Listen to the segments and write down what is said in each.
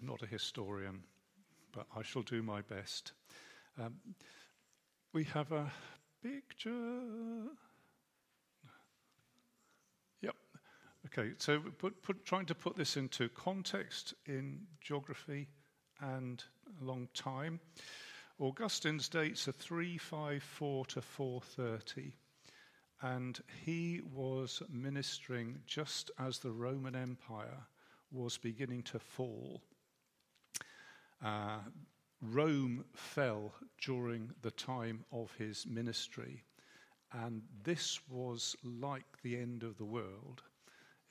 I'm not a historian, but I shall do my best. Um, we have a picture. Yep. Okay, so put, put, trying to put this into context in geography and a long time. Augustine's dates are 354 to 430, and he was ministering just as the Roman Empire was beginning to fall. Uh, Rome fell during the time of his ministry, and this was like the end of the world.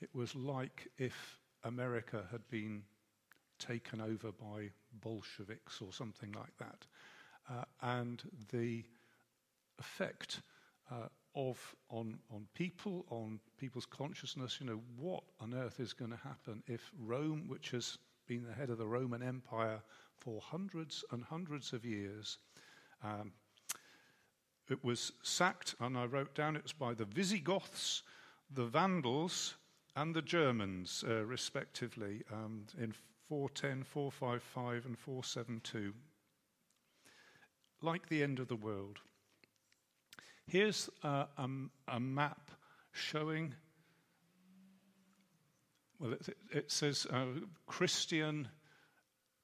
It was like if America had been taken over by Bolsheviks or something like that. Uh, and the effect uh, of on on people, on people's consciousness. You know, what on earth is going to happen if Rome, which has been the head of the Roman Empire for hundreds and hundreds of years, um, it was sacked, and I wrote down it was by the Visigoths, the Vandals, and the Germans, uh, respectively, um, in 410, 455, and 472. Like the end of the world. Here's a, a, a map showing, well, it, it says uh, Christian,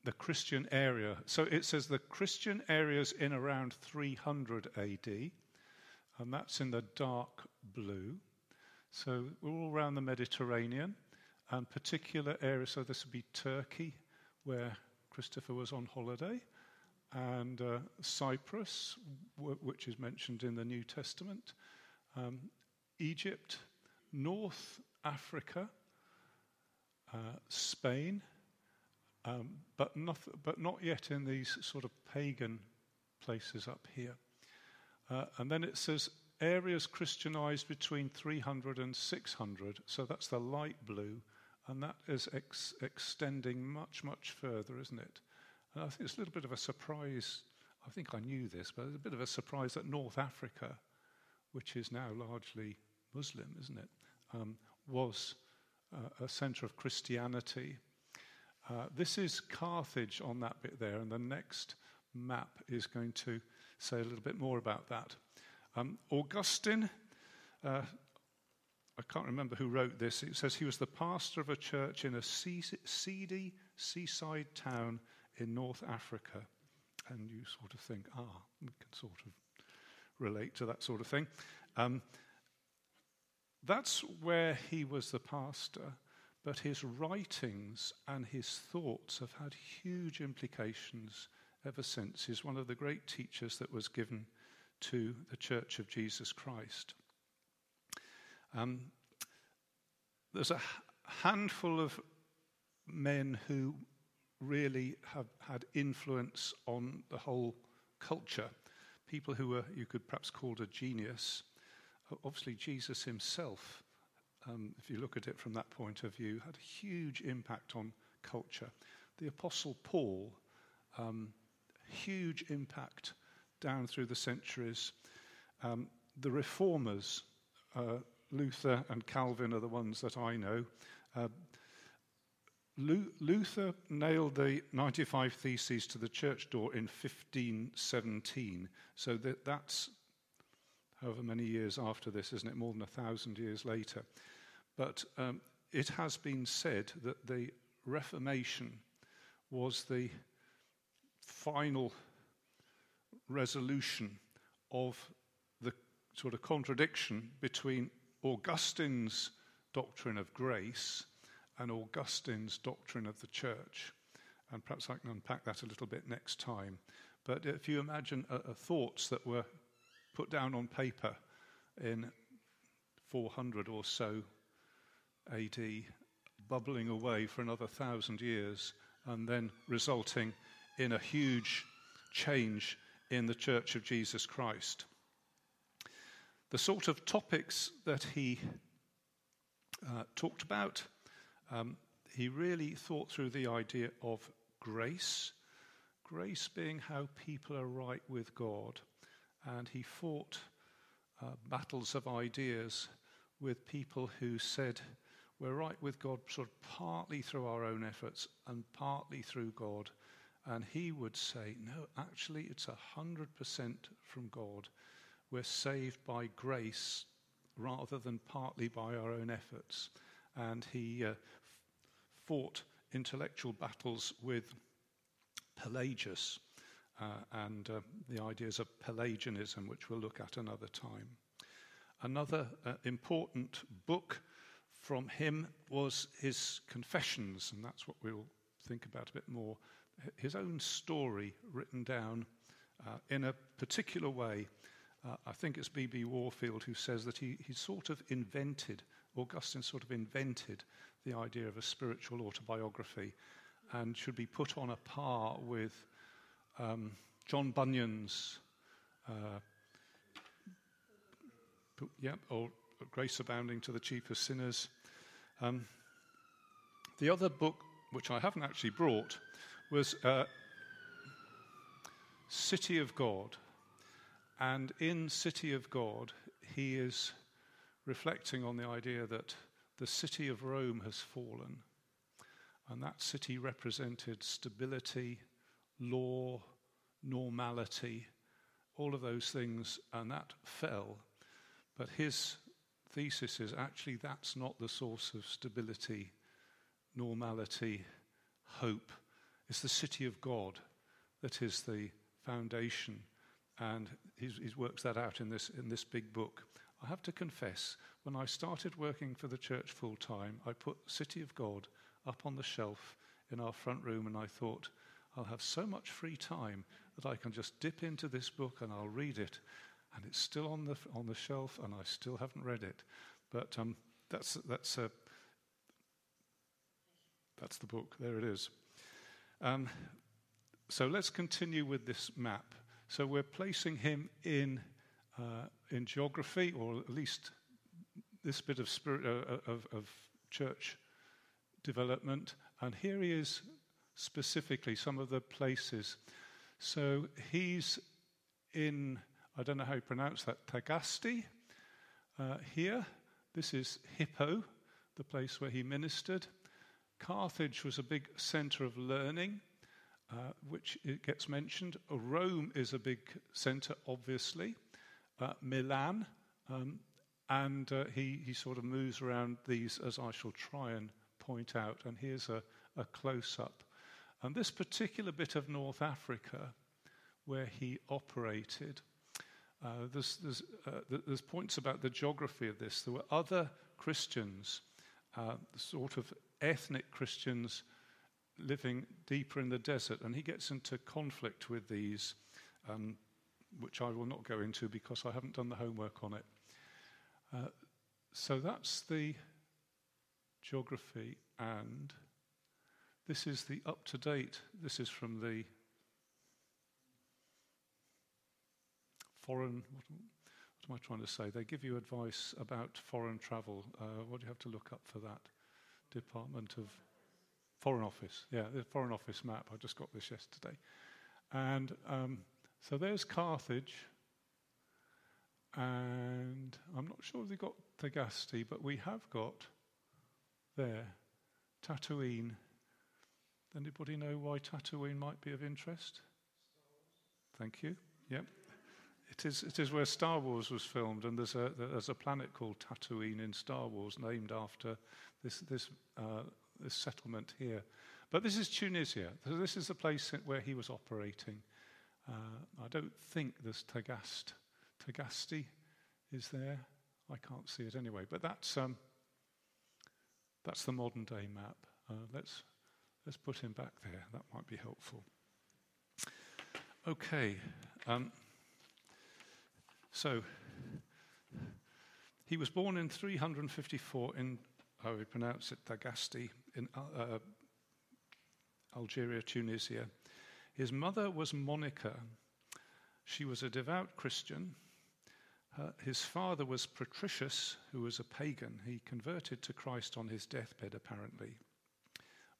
the Christian area. So it says the Christian areas in around 300 AD, and that's in the dark blue. So we're all around the Mediterranean, and particular areas. So this would be Turkey, where Christopher was on holiday and uh, Cyprus, w- which is mentioned in the New Testament, um, Egypt, North Africa, uh, Spain, um, but, not, but not yet in these sort of pagan places up here. Uh, and then it says areas Christianized between 300 and 600, so that's the light blue, and that is ex- extending much, much further, isn't it? And I think it's a little bit of a surprise. I think I knew this, but it's a bit of a surprise that North Africa, which is now largely Muslim, isn't it, um, was a center of Christianity. Uh, this is Carthage on that bit there, and the next map is going to say a little bit more about that. Um, Augustine, uh, I can't remember who wrote this. It says he was the pastor of a church in a seedy seaside town in North Africa. And you sort of think, ah, we can sort of relate to that sort of thing. Um, that's where he was the pastor, but his writings and his thoughts have had huge implications ever since. He's one of the great teachers that was given to the Church of Jesus Christ. Um, there's a handful of men who really have had influence on the whole culture. People who were, you could perhaps call a genius. Obviously, Jesus himself, um, if you look at it from that point of view, had a huge impact on culture. The Apostle Paul, um, huge impact down through the centuries. Um, the reformers, uh, Luther and Calvin are the ones that I know. Uh, Luther nailed the 95 Theses to the church door in 1517. So that, that's however many years after this, isn't it? More than a thousand years later. But um, it has been said that the Reformation was the final resolution of the sort of contradiction between Augustine's doctrine of grace and Augustine's doctrine of the church. And perhaps I can unpack that a little bit next time. But if you imagine uh, uh, thoughts that were put down on paper in 400 or so AD, bubbling away for another thousand years, and then resulting in a huge change in the Church of Jesus Christ. The sort of topics that he uh, talked about um, he really thought through the idea of grace, grace being how people are right with God. And he fought uh, battles of ideas with people who said, We're right with God sort of partly through our own efforts and partly through God. And he would say, no, actually, it's 100% from God. We're saved by grace rather than partly by our own efforts. And he uh, fought intellectual battles with Pelagius uh, and uh, the ideas of Pelagianism, which we'll look at another time. Another uh, important book from him was his Confessions, and that's what we'll think about a bit more. His own story written down uh, in a particular way. Uh, I think it's B.B. Warfield who says that he, he sort of invented, Augustine sort of invented the idea of a spiritual autobiography and should be put on a par with um, John Bunyan's, uh, yeah, or Grace Abounding to the Chiefest Sinners. Um, the other book, which I haven't actually brought, was uh, City of God. And in City of God, he is reflecting on the idea that the city of Rome has fallen. And that city represented stability, law, normality, all of those things, and that fell. But his thesis is actually that's not the source of stability, normality, hope. It's the city of God that is the foundation. And he works that out in this, in this big book. I have to confess, when I started working for the church full time, I put City of God up on the shelf in our front room, and I thought, I'll have so much free time that I can just dip into this book and I'll read it. And it's still on the, on the shelf, and I still haven't read it. But um, that's, that's, uh, that's the book. There it is. Um, so let's continue with this map. So we're placing him in, uh, in geography, or at least this bit of, spirit, uh, of, of church development. And here he is specifically, some of the places. So he's in, I don't know how you pronounce that, Tagaste. Uh, here, this is Hippo, the place where he ministered. Carthage was a big center of learning, uh, which it gets mentioned. Rome is a big center, obviously. Uh, Milan, um, and uh, he, he sort of moves around these as I shall try and point out. And here's a, a close up. And this particular bit of North Africa where he operated, uh, there's, there's, uh, there's, points about the geography of this. There were other Christians, uh, sort of ethnic Christians living deeper in the desert, and he gets into conflict with these, um, which I will not go into because I haven't done the homework on it. Uh, so that's the geography, and this is the up to date, this is from the foreign, what, what, am I trying to say? They give you advice about foreign travel. Uh, what do you have to look up for that? Department of Foreign Office. Yeah, the Foreign Office map. I just got this yesterday. And um, so there's Carthage. And I'm not sure if they got Tagaste, but we have got there Tatooine. Anybody know why Tatooine might be of interest? Thank you. Yep. It is, it is where Star Wars was filmed, and there's a, there's a planet called Tatooine in Star Wars named after this, this, uh, this settlement here. But this is Tunisia. So this is the place where he was operating. Uh, I don't think there's Tagast. Tagaste is there. I can't see it anyway. But that's, um, that's the modern day map. Uh, let's, let's put him back there. That might be helpful. Okay. Um, so, he was born in 354 in, how we pronounce it, Tagaste, in uh, uh, Algeria, Tunisia. His mother was Monica. She was a devout Christian. Uh, his father was Patricius, who was a pagan. He converted to Christ on his deathbed, apparently.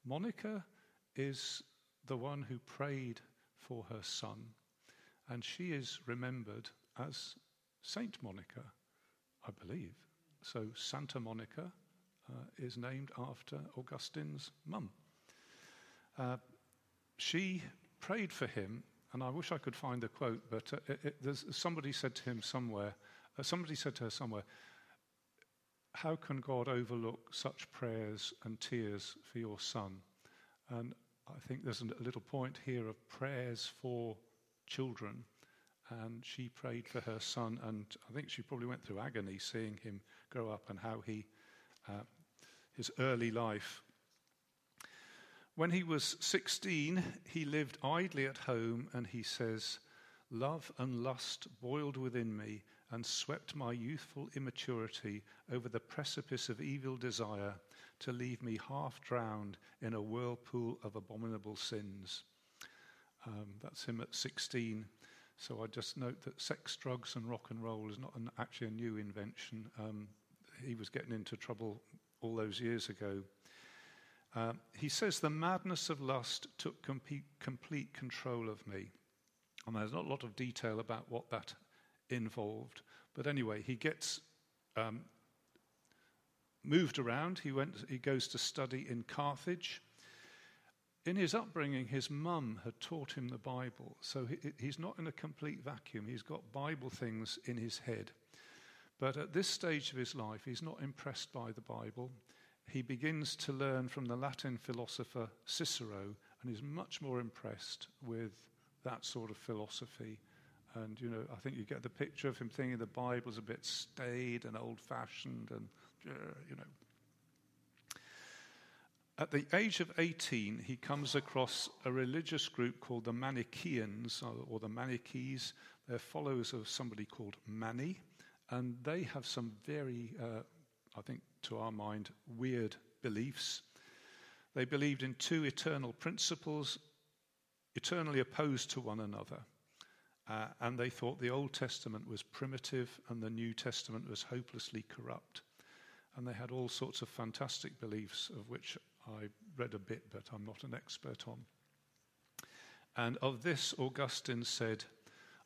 Monica is the one who prayed for her son, and she is remembered as Saint Monica, I believe. So Santa Monica, uh, is named after Augustine's mum. Uh, she prayed for him, and I wish I could find the quote, but uh, it, it, somebody said to him somewhere, uh, somebody said to her somewhere, How can God overlook such prayers and tears for your son? And I think there's a little point here of prayers for children. And she prayed for her son, and I think she probably went through agony seeing him grow up and how he, uh, his early life. When he was 16, he lived idly at home, and he says, Love and lust boiled within me and swept my youthful immaturity over the precipice of evil desire to leave me half drowned in a whirlpool of abominable sins. Um, that's him at 16. So I just note that sex, drugs, and rock and roll is not an, actually a new invention. Um, he was getting into trouble all those years ago. Uh, he says, The madness of lust took complete, complete control of me. And there's not a lot of detail about what that involved. But anyway, he gets um, moved around. He, went, he goes to study in Carthage. In his upbringing, his mum had taught him the Bible, so he, he's not in a complete vacuum. He's got Bible things in his head. But at this stage of his life, he's not impressed by the Bible. He begins to learn from the Latin philosopher Cicero and is much more impressed with that sort of philosophy. And, you know, I think you get the picture of him thinking the Bible's a bit staid and old fashioned and you know. At the age of 18, he comes across a religious group called the Manichaeans, or the Manichees. They're followers of somebody called Mani, and they have some very, uh, I think, to our mind, weird beliefs. They believed in two eternal principles, eternally opposed to one another. Uh, and they thought the Old Testament was primitive and the New Testament was hopelessly corrupt and they had all sorts of fantastic beliefs, of which I read a bit, but I'm not an expert on. And of this, Augustine said,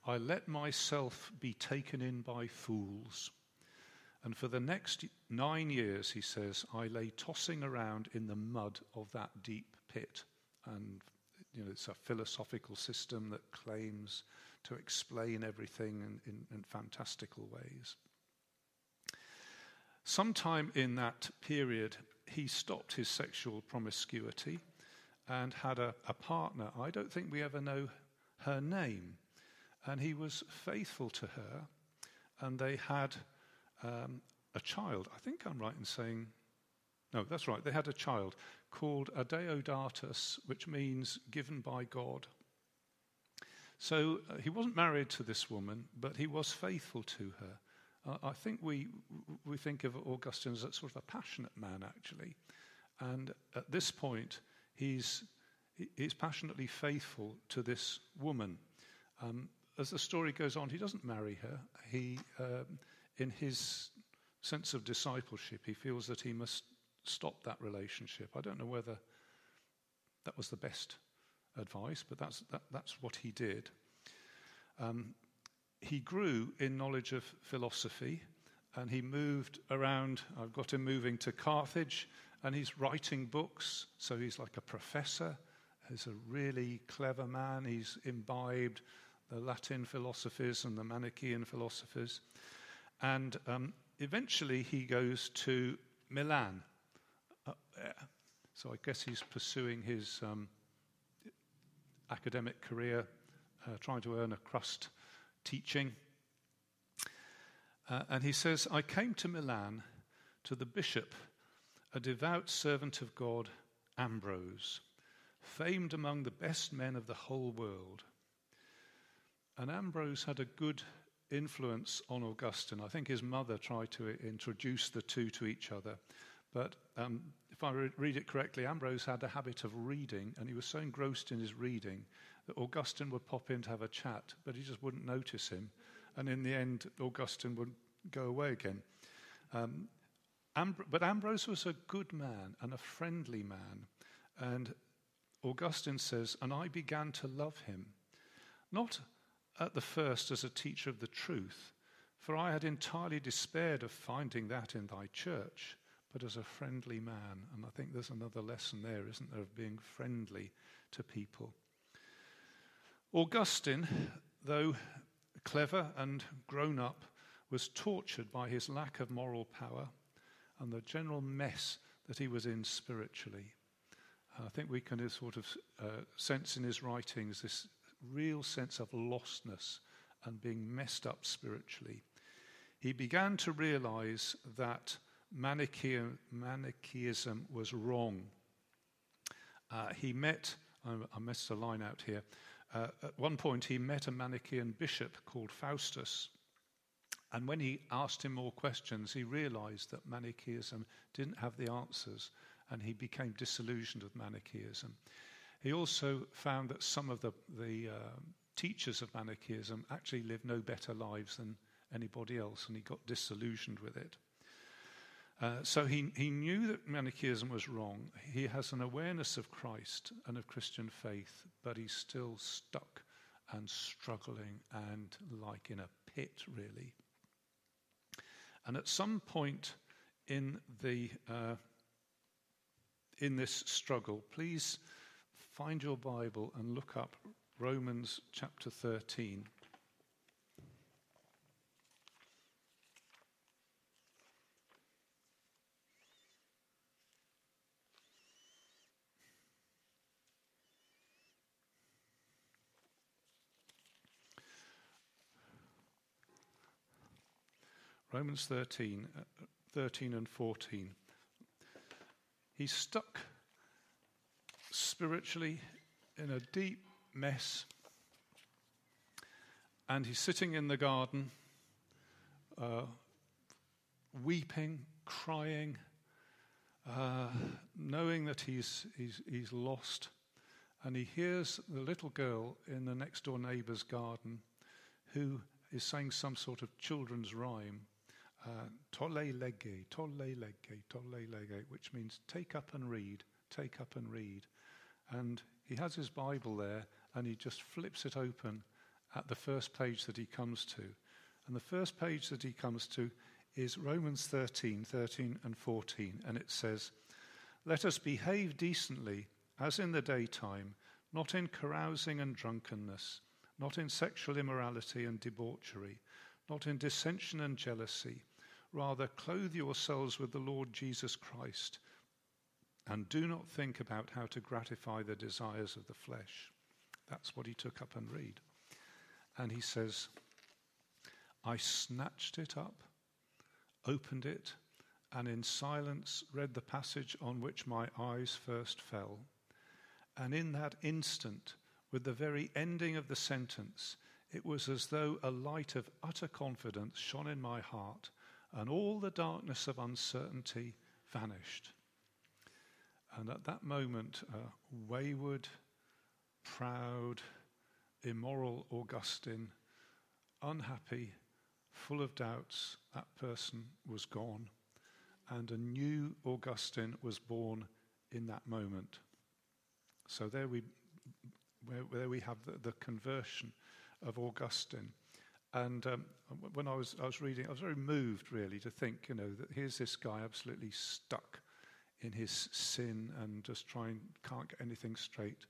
I let myself be taken in by fools. And for the next nine years, he says, I lay tossing around in the mud of that deep pit. And you know, it's a philosophical system that claims to explain everything in, in, in fantastical ways. Sometime in that period, he stopped his sexual promiscuity and had a, a, partner. I don't think we ever know her name. And he was faithful to her, and they had um, a child. I think I'm right in saying, no, that's right. They had a child called Adeodatus, which means given by God. So uh, he wasn't married to this woman, but he was faithful to her. I think we, we think of Augustine as sort of a passionate man, actually. And at this point, he's, he's passionately faithful to this woman. Um, as the story goes on, he doesn't marry her. He, um, in his sense of discipleship, he feels that he must stop that relationship. I don't know whether that was the best advice, but that's, that, that's what he did. Um, he grew in knowledge of philosophy and he moved around. I've got him moving to Carthage and he's writing books. So he's like a professor. He's a really clever man. He's imbibed the Latin philosophies and the Manichaean philosophies. And um, eventually he goes to Milan. So I guess he's pursuing his um, academic career, uh, trying to earn a crust teaching. Uh, and he says, I came to Milan to the bishop, a devout servant of God, Ambrose, famed among the best men of the whole world. And Ambrose had a good influence on Augustine. I think his mother tried to introduce the two to each other. But um, if I re- read it correctly, Ambrose had a habit of reading, and he was so engrossed in his reading that Augustine would pop in to have a chat, but he just wouldn't notice him. And in the end, Augustine would go away again. Um, Ambr- but Ambrose was a good man and a friendly man. And Augustine says, And I began to love him, not at the first as a teacher of the truth, for I had entirely despaired of finding that in thy church, but as a friendly man. And I think there's another lesson there, isn't there, of being friendly to people. Augustine, though clever and grown up, was tortured by his lack of moral power and the general mess that he was in spiritually. I think we can sort of uh, sense in his writings this real sense of lostness and being messed up spiritually. He began to realize that Manichaeism was wrong. Uh, he met, I, I missed a line out here. Uh, at one point, he met a Manichaean bishop called Faustus. And when he asked him more questions, he realized that Manichaeism didn't have the answers, and he became disillusioned with Manichaeism. He also found that some of the, the uh, teachers of Manichaeism actually lived no better lives than anybody else, and he got disillusioned with it. Uh, so he, he knew that Manichaeism was wrong. He has an awareness of Christ and of Christian faith, but he's still stuck and struggling and like in a pit, really. And at some point in the uh, in this struggle, please find your Bible and look up Romans chapter 13. Romans 13, uh, 13 and 14. He's stuck spiritually in a deep mess, and he's sitting in the garden, uh, weeping, crying, uh, knowing that he's, he's, he's lost. And he hears the little girl in the next door neighbour's garden who is saying some sort of children's rhyme. Uh, which means take up and read, take up and read. And he has his Bible there and he just flips it open at the first page that he comes to. And the first page that he comes to is Romans 13, 13 and 14. And it says, Let us behave decently as in the daytime, not in carousing and drunkenness, not in sexual immorality and debauchery, not in dissension and jealousy Rather, clothe yourselves with the Lord Jesus Christ and do not think about how to gratify the desires of the flesh. That's what he took up and read. And he says, I snatched it up, opened it, and in silence read the passage on which my eyes first fell. And in that instant, with the very ending of the sentence, it was as though a light of utter confidence shone in my heart and all the darkness of uncertainty vanished. And at that moment, uh, wayward, proud, immoral Augustine, unhappy, full of doubts, that person was gone. And a new Augustine was born in that moment. So there we, where, there we have the, the conversion of Augustine. And um, when I was, I was reading, I was very moved really to think, you know, that here's this guy absolutely stuck in his sin and just trying, can't get anything straight.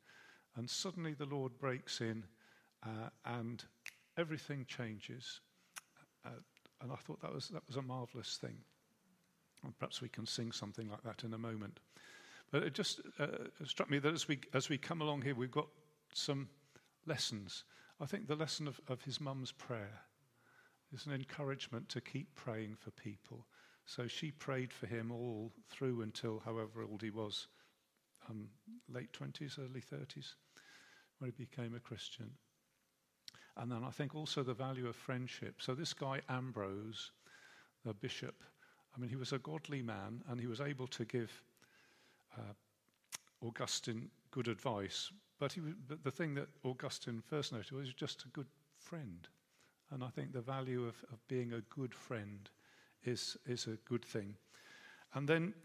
And suddenly the Lord breaks in uh, and everything changes. Uh, and I thought that was, that was a marvelous thing. And perhaps we can sing something like that in a moment. But it just uh, struck me that as we, as we come along here, we've got some lessons I think the lesson of, of his mum's prayer is an encouragement to keep praying for people. So she prayed for him all through until however old he was, um, late 20s, early 30s, when he became a Christian. And then I think also the value of friendship. So this guy, Ambrose, the bishop, I mean, he was a godly man and he was able to give uh, Augustine good advice, but, he, but the thing that Augustine first noted was just a good friend. And I think the value of, of being a good friend is, is a good thing. And then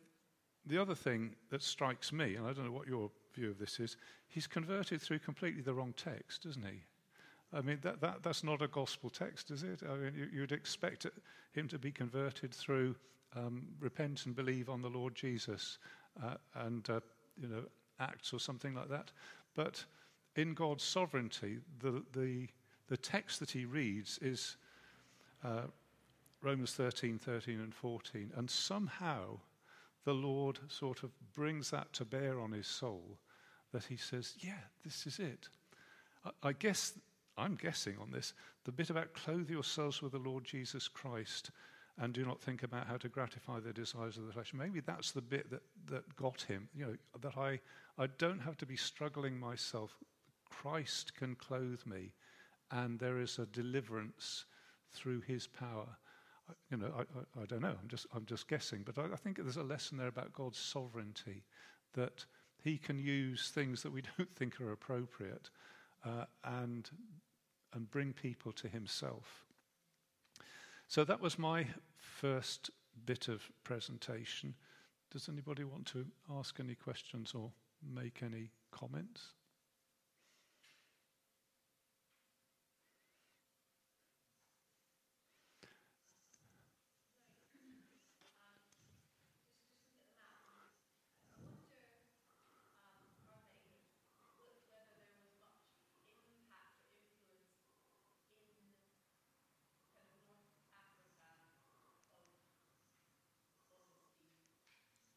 the other thing that strikes me, and I don't know what your view of this is, he's converted through completely the wrong text, isn't he? I mean, that, that, that's not a gospel text, is it? I mean, you, would expect him to be converted through um, repent and believe on the Lord Jesus uh, and, uh, you know, Acts or something like that. But in God's sovereignty, the, the, the text that he reads is uh, Romans 13, 13, and 14. And somehow the Lord sort of brings that to bear on his soul that he says, Yeah, this is it. I, I guess, I'm guessing on this, the bit about clothe yourselves with the Lord Jesus Christ and do not think about how to gratify the desires of the flesh. Maybe that's the bit that, that got him, you know, that I, I don't have to be struggling myself. Christ can clothe me, and there is a deliverance through his power. You know, I, I, I, don't know, I'm just, I'm just guessing, but I, I think there's a lesson there about God's sovereignty, that he can use things that we don't think are appropriate uh, and, and bring people to himself. So that was my first bit of presentation. Does anybody want to ask any questions or make any comments?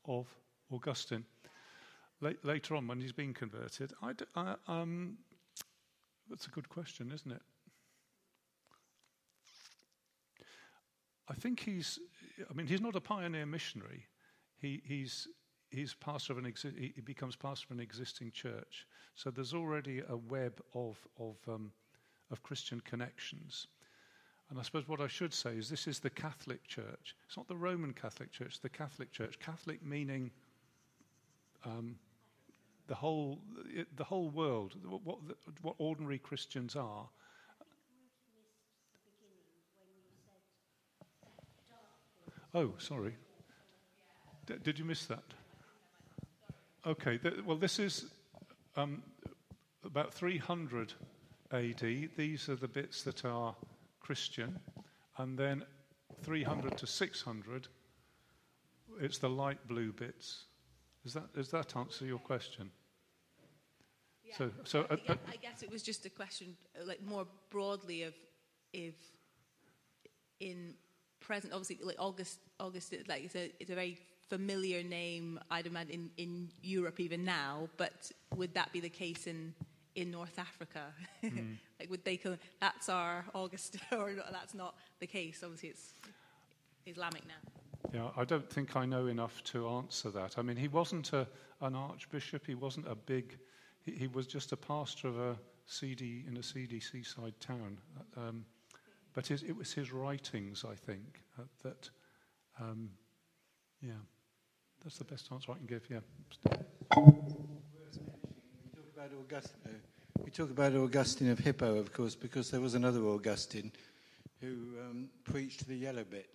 Of Augustine. later on, when he's been converted, I d- I, um, that's a good question, isn't it? I think he's, I mean, he's not a pioneer missionary. He, he's, he's pastor of an exi- he becomes pastor of an existing church. So there's already a web of, of, um, of Christian connections. And I suppose what I should say is this is the Catholic Church. It's not the Roman Catholic Church, it's the Catholic Church. Catholic meaning um, the, whole, the whole world, what, what ordinary Christians are. Oh, sorry. D- did you miss that? Okay, th- well, this is um, about 300 AD. These are the bits that are Christian, and then 300 to 600, it's the light blue bits. Does that, does that answer your question? Yeah. So, so uh, uh, I guess it was just a question, uh, like more broadly, of if in present, obviously, like August, August, like it's a, it's a very familiar name, I'd imagine, in, in Europe even now. But would that be the case in in North Africa? Mm. like, would they come, that's our August, or that's not the case? Obviously, it's Islamic now. Yeah, I don't think I know enough to answer that. I mean, he wasn't a, an archbishop, he wasn't a big, he, he, was just a pastor of a seedy in a seedy seaside town. Um, but his, it was his writings, I think, uh, that, um, yeah, that's the best answer I can give, yeah about Augustine. Uh, we talk about Augustine of Hippo, of course, because there was another Augustine who um, preached the yellow bit.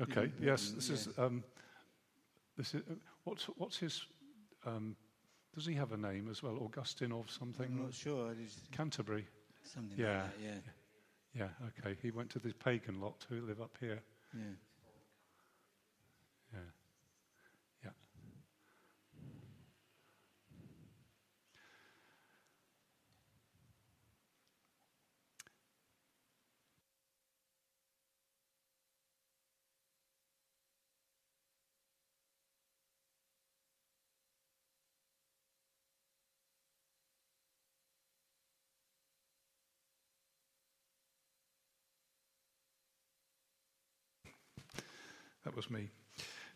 Okay. Yes. This yeah. is. Um, this is. Uh, what's what's his? Um, does he have a name as well? Augustine of something? I'm not sure. Canterbury. Something yeah. like that. Yeah. Yeah. Okay. He went to this pagan lot who live up here. Yeah. That was me.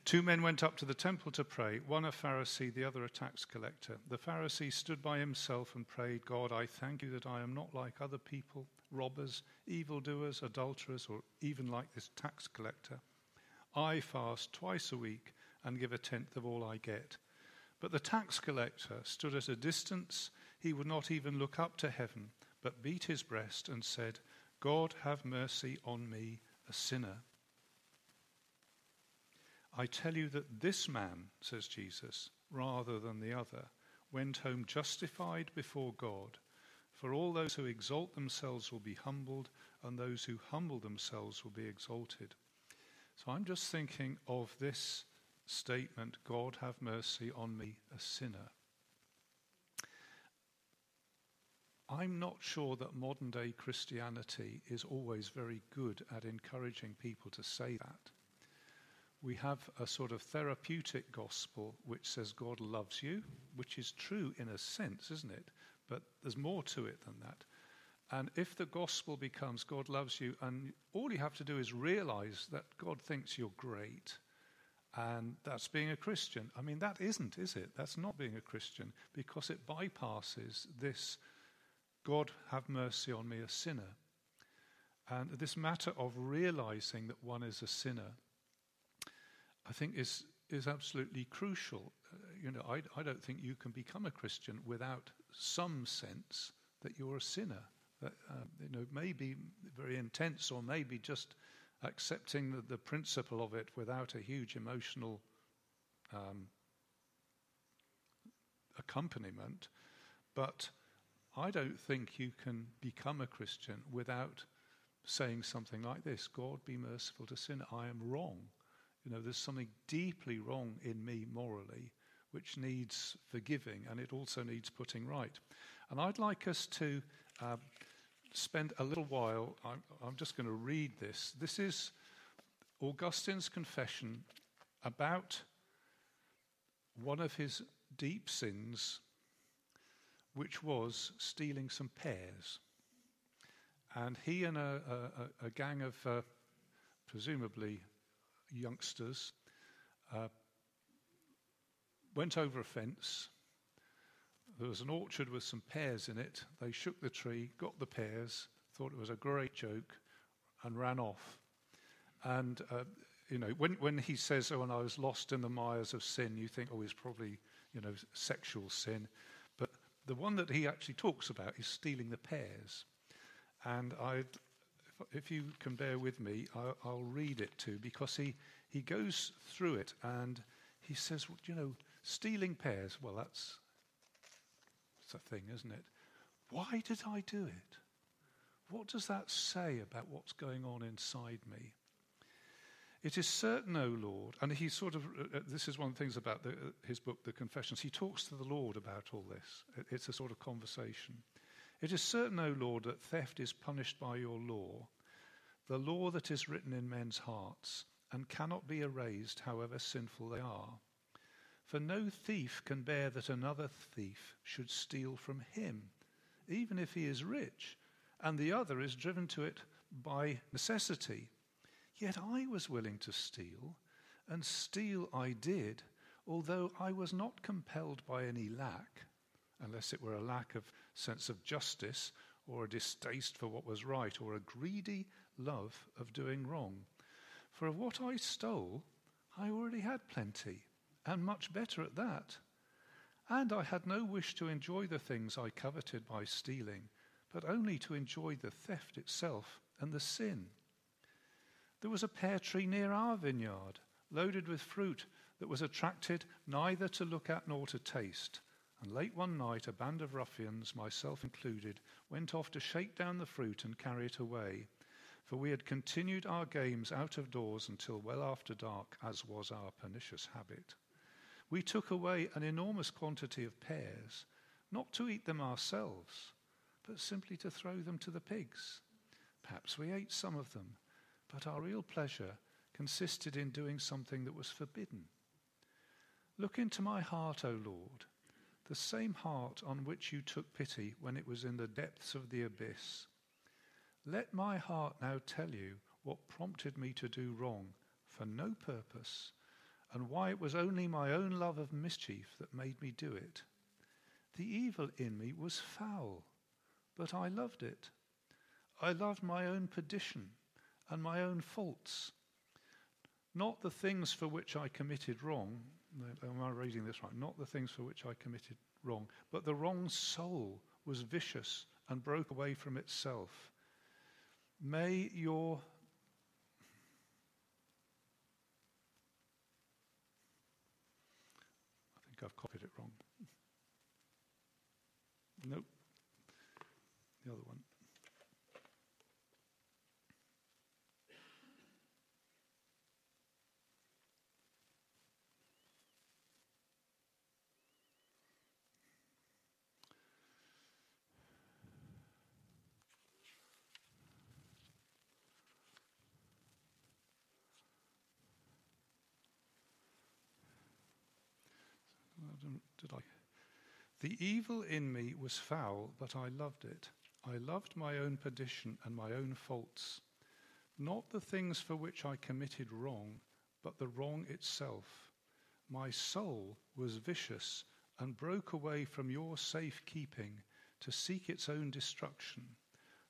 Two men went up to the temple to pray, one a Pharisee, the other a tax collector. The Pharisee stood by himself and prayed, God, I thank you that I am not like other people, robbers, evildoers, adulterers, or even like this tax collector. I fast twice a week and give a tenth of all I get. But the tax collector stood at a distance. He would not even look up to heaven, but beat his breast and said, God, have mercy on me, a sinner. I tell you that this man, says Jesus, rather than the other, went home justified before God. For all those who exalt themselves will be humbled, and those who humble themselves will be exalted. So I'm just thinking of this statement God have mercy on me, a sinner. I'm not sure that modern day Christianity is always very good at encouraging people to say that. We have a sort of therapeutic gospel which says God loves you, which is true in a sense, isn't it? But there's more to it than that. And if the gospel becomes God loves you, and all you have to do is realize that God thinks you're great, and that's being a Christian. I mean, that isn't, is it? That's not being a Christian because it bypasses this God have mercy on me, a sinner. And this matter of realizing that one is a sinner, I think, is, is absolutely crucial. Uh, you know, I, I don't think you can become a Christian without some sense that you're a sinner. That, uh, you know, maybe very intense or maybe just accepting the, the principle of it without a huge emotional um, accompaniment. But I don't think you can become a Christian without saying something like this God be merciful to sin. I am wrong. You know, there's something deeply wrong in me morally which needs forgiving and it also needs putting right. And I'd like us to uh, spend a little while, I'm, I'm just going to read this. This is Augustine's confession about one of his deep sins which was stealing some pears. And he and a, a, a gang of uh, presumably youngsters uh, went over a fence. There was an orchard with some pears in it. They shook the tree, got the pears, thought it was a great joke, and ran off. And, uh, you know, when, when he says, Oh, and I was lost in the mires of sin, you think, Oh, he's probably, you know, sexual sin. But the one that he actually talks about is stealing the pears. And I'd, if you can bear with me, I'll, I'll read it too, because he, he goes through it and he says, you know, stealing pears, well, that's, that's a thing, isn't it? Why did I do it? What does that say about what's going on inside me? It is certain, O Lord, and he sort of, uh, uh, this is one of the things about the, uh, his book, The Confessions. He talks to the Lord about all this. It's a sort of conversation. It is certain, O Lord, that theft is punished by your law, the law that is written in men's hearts, and cannot be erased, however sinful they are. For no thief can bear that another thief should steal from him, even if he is rich, and the other is driven to it by necessity. Yet I was willing to steal, and steal I did, although I was not compelled by any lack, unless it were a lack of sense of justice, or a distaste for what was right, or a greedy love of doing wrong. For of what I stole, I already had plenty, and much better at that. And I had no wish to enjoy the things I coveted by stealing, but only to enjoy the theft itself and the sin. There was a pear tree near our vineyard, loaded with fruit that was attracted neither to look at nor to taste. And late one night, a band of ruffians, myself included, went off to shake down the fruit and carry it away. For we had continued our games out of doors until well after dark, as was our pernicious habit. We took away an enormous quantity of pears, not to eat them ourselves, but simply to throw them to the pigs. Perhaps we ate some of them but our real pleasure consisted in doing something that was forbidden. Look into my heart, O Lord, the same heart on which you took pity when it was in the depths of the abyss. Let my heart now tell you what prompted me to do wrong for no purpose, and why it was only my own love of mischief that made me do it. The evil in me was foul, but I loved it. I loved my own perdition and my own faults. Not the things for which I committed wrong. Am I reading this right? Not the things for which I committed wrong, but the wrong soul was vicious and broke away from itself. May your I think I've copied it wrong. Nope. The other one. Did I? The evil in me was foul, but I loved it. I loved my own perdition and my own faults. Not the things for which I committed wrong, but the wrong itself. My soul was vicious and broke away from your safe keeping to seek its own destruction,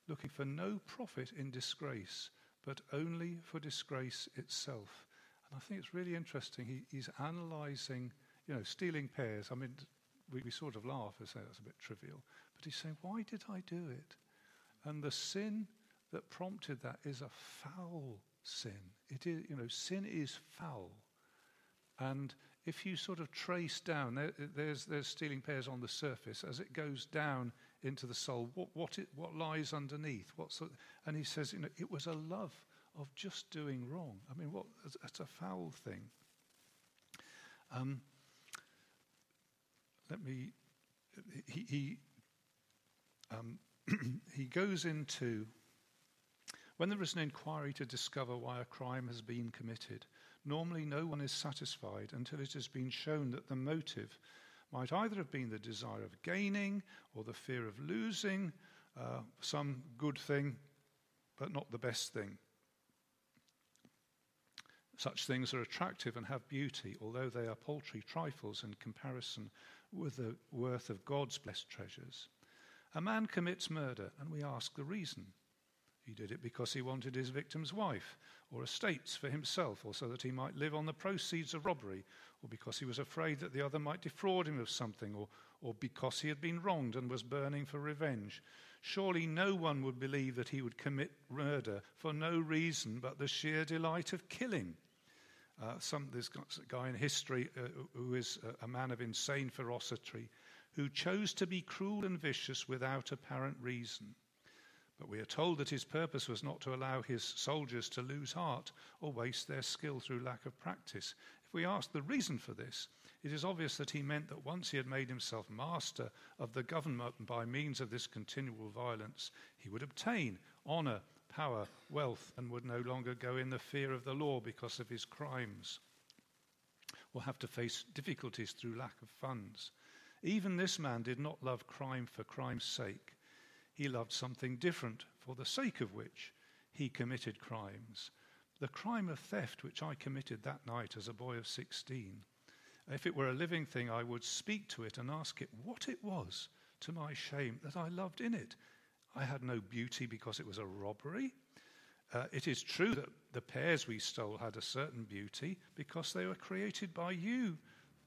looking for no profit in disgrace, but only for disgrace itself. And I think it's really interesting. He, he's analyzing, you know, stealing pears. I mean, we, we sort of laugh and say that's a bit trivial. But he's saying, why did I do it? And the sin that prompted that is a foul sin. It is, you know, sin is foul. And if you sort of trace down, there, there's, there's stealing pears on the surface. As it goes down into the soul, what, what, it, what lies underneath? What sort, and he says, you know, it was a love of just doing wrong. I mean, what? That's a foul thing. Um, let me. He he, um, he goes into when there is an inquiry to discover why a crime has been committed. Normally, no one is satisfied until it has been shown that the motive might either have been the desire of gaining or the fear of losing uh, some good thing, but not the best thing. Such things are attractive and have beauty, although they are paltry trifles in comparison with the worth of God's blessed treasures. A man commits murder, and we ask the reason. He did it because he wanted his victim's wife, or estates for himself, or so that he might live on the proceeds of robbery, or because he was afraid that the other might defraud him of something, or, or because he had been wronged and was burning for revenge. Surely no one would believe that he would commit murder for no reason but the sheer delight of killing. Uh, some, there's a guy in history uh, who is a, a man of insane ferocity who chose to be cruel and vicious without apparent reason. But we are told that his purpose was not to allow his soldiers to lose heart or waste their skill through lack of practice. If we ask the reason for this, it is obvious that he meant that once he had made himself master of the government by means of this continual violence, he would obtain honour, power, wealth, and would no longer go in the fear of the law because of his crimes, or have to face difficulties through lack of funds. Even this man did not love crime for crime's sake. He loved something different, for the sake of which he committed crimes. The crime of theft, which I committed that night as a boy of 16 if it were a living thing, I would speak to it and ask it what it was, to my shame, that I loved in it. I had no beauty because it was a robbery. Uh, it is true that the pears we stole had a certain beauty because they were created by you,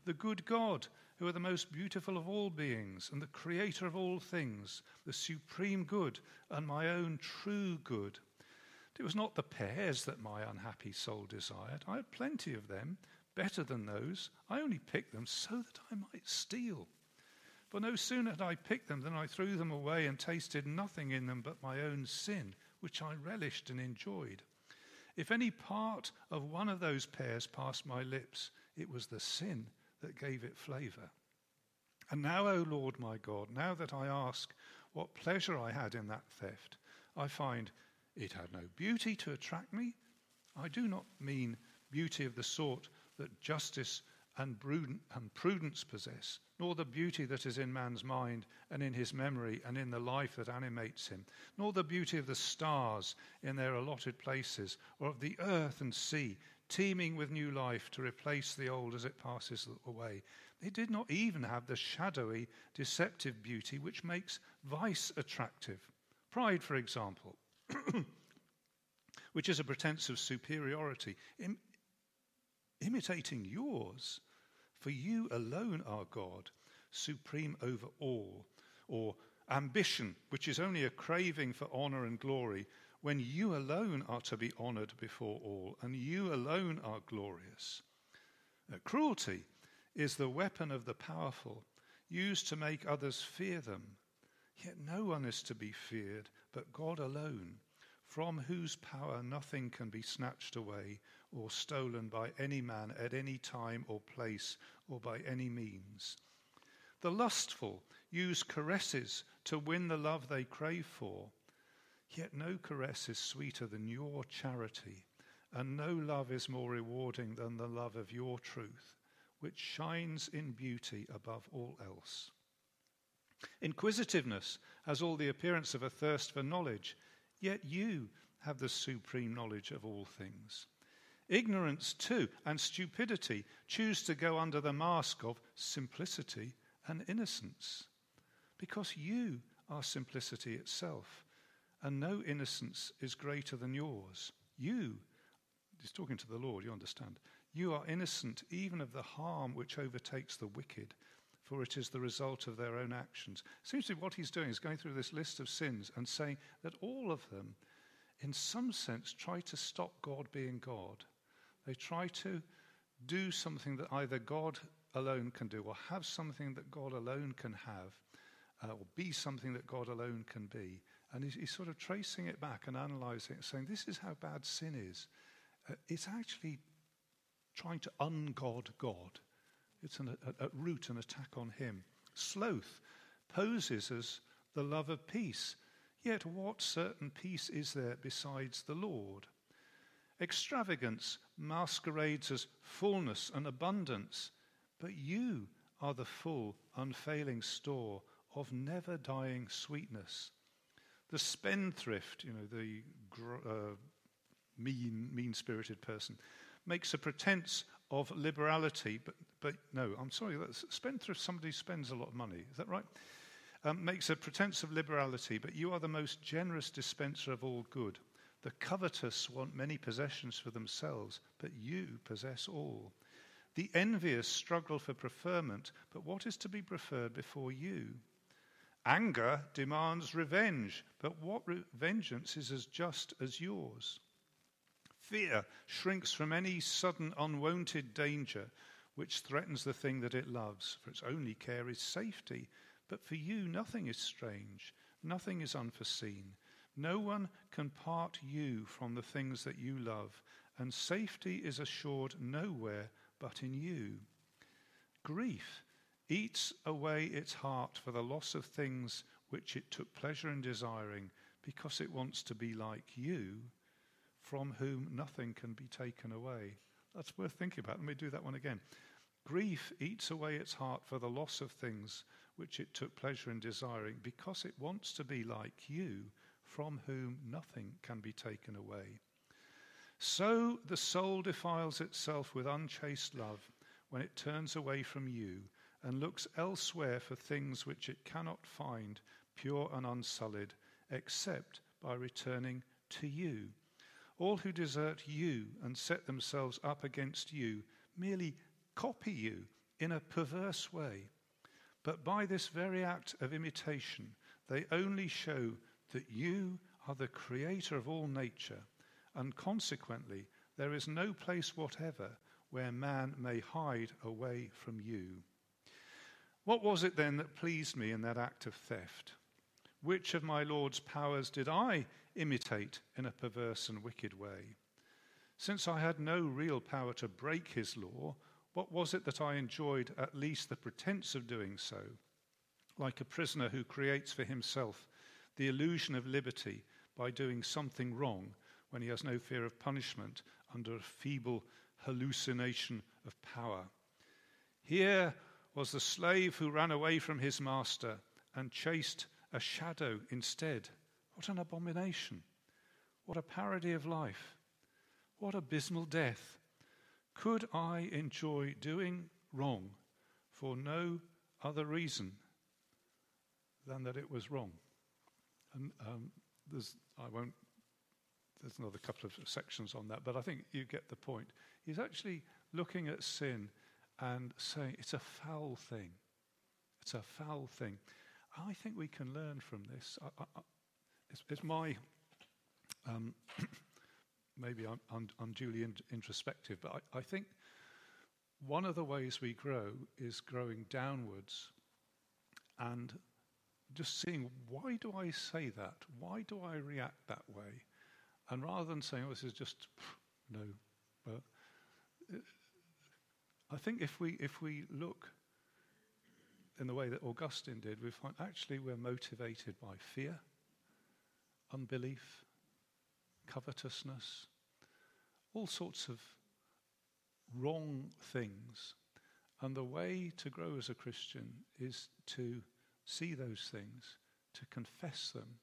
the good God, who are the most beautiful of all beings and the creator of all things, the supreme good and my own true good. It was not the pears that my unhappy soul desired. I had plenty of them, better than those. I only picked them so that I might steal. For no sooner had I picked them than I threw them away and tasted nothing in them but my own sin, which I relished and enjoyed. If any part of one of those pears passed my lips, it was the sin that gave it flavour. And now, O Lord my God, now that I ask what pleasure I had in that theft, I find it had no beauty to attract me. I do not mean beauty of the sort that justice and prudence possess, nor the beauty that is in man's mind and in his memory and in the life that animates him, nor the beauty of the stars in their allotted places, or of the earth and sea, teeming with new life to replace the old as it passes away. They did not even have the shadowy, deceptive beauty which makes vice attractive. Pride, for example. which is a pretense of superiority, imitating yours. For you alone are God, supreme over all. Or ambition, which is only a craving for honor and glory, when you alone are to be honored before all, and you alone are glorious. Uh, cruelty is the weapon of the powerful, used to make others fear them. Yet no one is to be feared but God alone, from whose power nothing can be snatched away or stolen by any man at any time or place or by any means. The lustful use caresses to win the love they crave for, yet no caress is sweeter than your charity, and no love is more rewarding than the love of your truth. which shines in beauty above all else. Inquisitiveness has all the appearance of a thirst for knowledge, yet you have the supreme knowledge of all things. Ignorance, too, and stupidity choose to go under the mask of simplicity and innocence, because you are simplicity itself, and no innocence is greater than yours. You, he's talking to the Lord, you understand, you are innocent even of the harm which overtakes the wicked, for it is the result of their own actions. Seems to be what he's doing is going through this list of sins and saying that all of them, in some sense, try to stop God being God they try to do something that either God alone can do, or have something that God alone can have, uh, or be something that God alone can be. And he's, he's, sort of tracing it back and analyzing it, saying, This is how bad sin is. Uh, it's actually trying to ungod God. It's an, at root an attack on Him. Sloth poses as the love of peace. Yet, what certain peace is there besides the Lord? Extravagance masquerades as fullness and abundance, but you are the full, unfailing store of never dying sweetness. The spendthrift, you know, the uh, mean, mean spirited person, makes a pretense of liberality, but, but no, I'm sorry, that's spendthrift, somebody spends a lot of money. Is that right? Um, makes a pretense of liberality, but you are the most generous dispenser of all good. The covetous want many possessions for themselves, but you possess all. The envious struggle for preferment, but what is to be preferred before you? Anger demands revenge, but what re- vengeance is as just as yours? Fear shrinks from any sudden unwonted danger which threatens the thing that it loves, for its only care is safety. But for you, nothing is strange, nothing is unforeseen. No one can part you from the things that you love, and safety is assured nowhere but in you. Grief eats away its heart for the loss of things which it took pleasure in desiring, because it wants to be like you, from whom nothing can be taken away. That's worth thinking about. Let me do that one again. Grief eats away its heart for the loss of things which it took pleasure in desiring, because it wants to be like you, from whom nothing can be taken away. So the soul defiles itself with unchaste love when it turns away from you and looks elsewhere for things which it cannot find pure and unsullied, except by returning to you. All who desert you and set themselves up against you merely copy you in a perverse way. But by this very act of imitation, they only show that you are the creator of all nature, and consequently, there is no place whatever where man may hide away from you. What was it then that pleased me in that act of theft? Which of my Lord's powers did I imitate in a perverse and wicked way? Since I had no real power to break his law, what was it that I enjoyed at least the pretense of doing so? Like a prisoner who creates for himself the illusion of liberty by doing something wrong when he has no fear of punishment under a feeble hallucination of power. Here was the slave who ran away from his master and chased a shadow instead. What an abomination! What a parody of life! What abysmal death! Could I enjoy doing wrong for no other reason than that it was wrong? And um, there's, I won't, there's another couple of sections on that, but I think you get the point. He's actually looking at sin and saying it's a foul thing. It's a foul thing. I think we can learn from this. I, I, it's, it's, my, um, maybe I'm, unduly in, introspective, but I, I think one of the ways we grow is growing downwards and just seeing why do I say that? Why do I react that way? And rather than saying, oh, this is just, no. But uh, I think if we, if we look in the way that Augustine did, we find actually we're motivated by fear, unbelief, covetousness, all sorts of wrong things. And the way to grow as a Christian is to see those things, to confess them,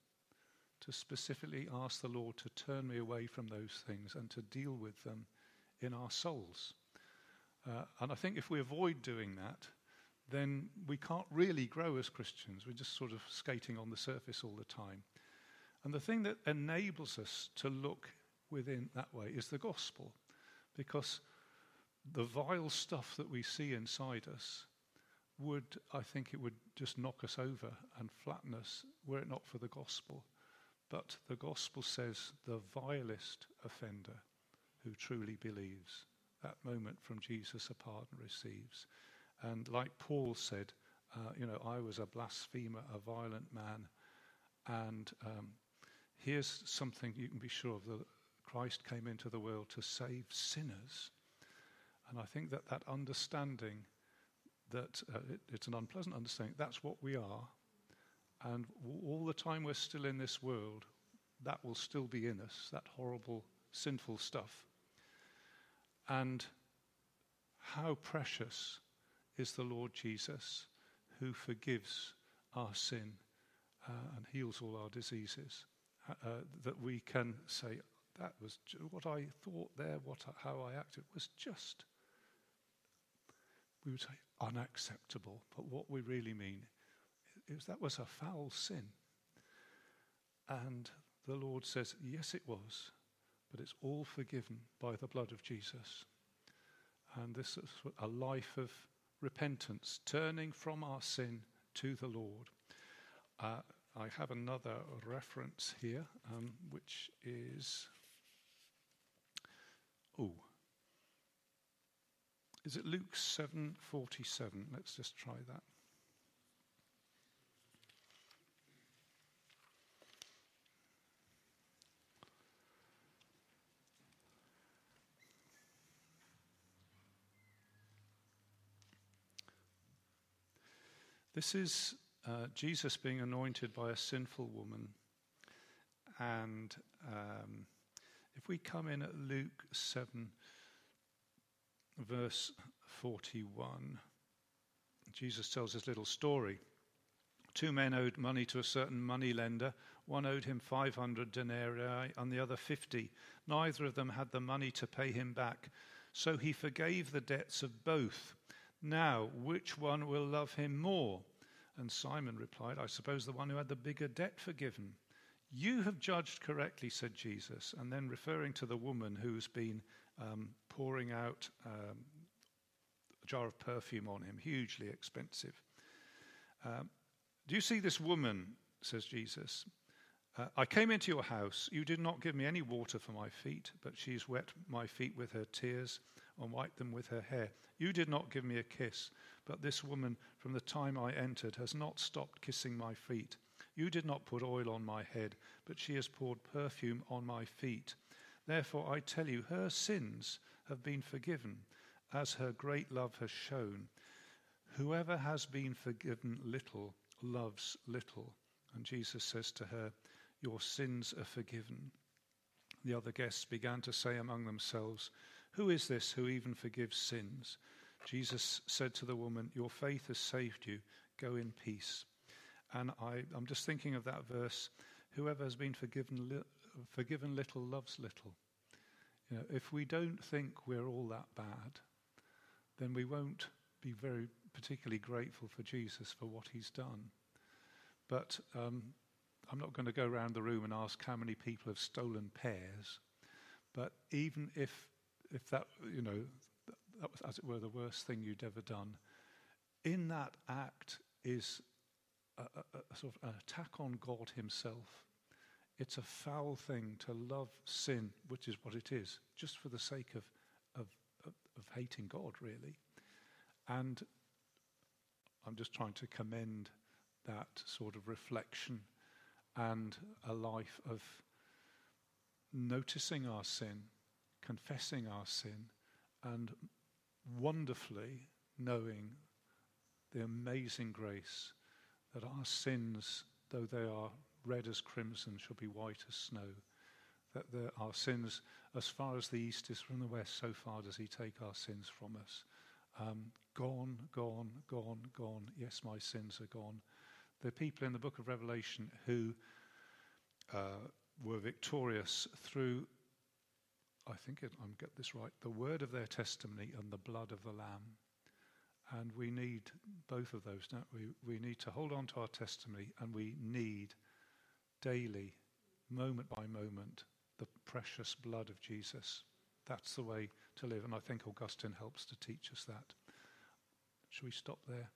to specifically ask the Lord to turn me away from those things and to deal with them in our souls. Uh, and I think if we avoid doing that, then we can't really grow as Christians. We're just sort of skating on the surface all the time. And the thing that enables us to look within that way is the gospel. Because the vile stuff that we see inside us would, I think, it would just knock us over and flatten us were it not for the gospel. But the gospel says the vilest offender who truly believes, that moment from Jesus a pardon receives. And like Paul said, uh, you know, I was a blasphemer, a violent man. And um, here's something you can be sure of that Christ came into the world to save sinners. And I think that that understanding that uh, it, it's an unpleasant understanding, that's what we are. And all the time we're still in this world, that will still be in us, that horrible, sinful stuff. And how precious is the Lord Jesus who forgives our sin uh, and heals all our diseases. Uh, uh, that we can say, that was what I thought there, what how I acted was just, we would say, unacceptable. But what we really mean is that was a foul sin. And the Lord says, yes, it was, but it's all forgiven by the blood of Jesus. And this is a life of repentance, turning from our sin to the Lord. Uh, I have another reference here, um, which is. Oh. Is it Luke 7:47? Let's just try that. This is uh, Jesus being anointed by a sinful woman. And um, if we come in at Luke 7, verse 41, Jesus tells this little story. Two men owed money to a certain money lender. One owed him 500 denarii and the other 50. Neither of them had the money to pay him back. So he forgave the debts of both. Now, which one will love him more? And Simon replied, I suppose the one who had the bigger debt forgiven. You have judged correctly, said Jesus. And then referring to the woman who's been um, pouring out um, a jar of perfume on him, hugely expensive. Um, do you see this woman, says Jesus? Uh, I came into your house. You did not give me any water for my feet, but she's wet my feet with her tears and wiped them with her hair. You did not give me a kiss, but this woman from the time I entered has not stopped kissing my feet. You did not put oil on my head, but she has poured perfume on my feet. Therefore, I tell you, her sins have been forgiven, as her great love has shown. Whoever has been forgiven little loves little. And Jesus says to her, your sins are forgiven. The other guests began to say among themselves, Who is this who even forgives sins? Jesus said to the woman, Your faith has saved you. Go in peace. And I, am just thinking of that verse Whoever has been forgiven, forgiven little loves little. You know, if we don't think we're all that bad, then we won't be very particularly grateful for Jesus for what he's done. But um, I'm not going to go around the room and ask how many people have stolen pears, but even if, if that, you know, that was, as it were, the worst thing you'd ever done, in that act is a, a, a sort of an attack on God Himself. It's a foul thing to love sin, which is what it is, just for the sake of, of, of, of hating God, really. And I'm just trying to commend that sort of reflection and a life of noticing our sin, confessing our sin, and wonderfully knowing the amazing grace that our sins, though they are red as crimson, shall be white as snow. That our sins, as far as the east is from the west, so far does He take our sins from us. Um, gone, gone, gone, gone. Yes, my sins are gone. The people in the book of Revelation who uh, were victorious through, I think it, I'm get this right, the word of their testimony and the blood of the Lamb. And we need both of those, don't we? We need to hold on to our testimony and we need daily, moment by moment, the precious blood of Jesus. That's the way to live. And I think Augustine helps to teach us that. Shall we stop there?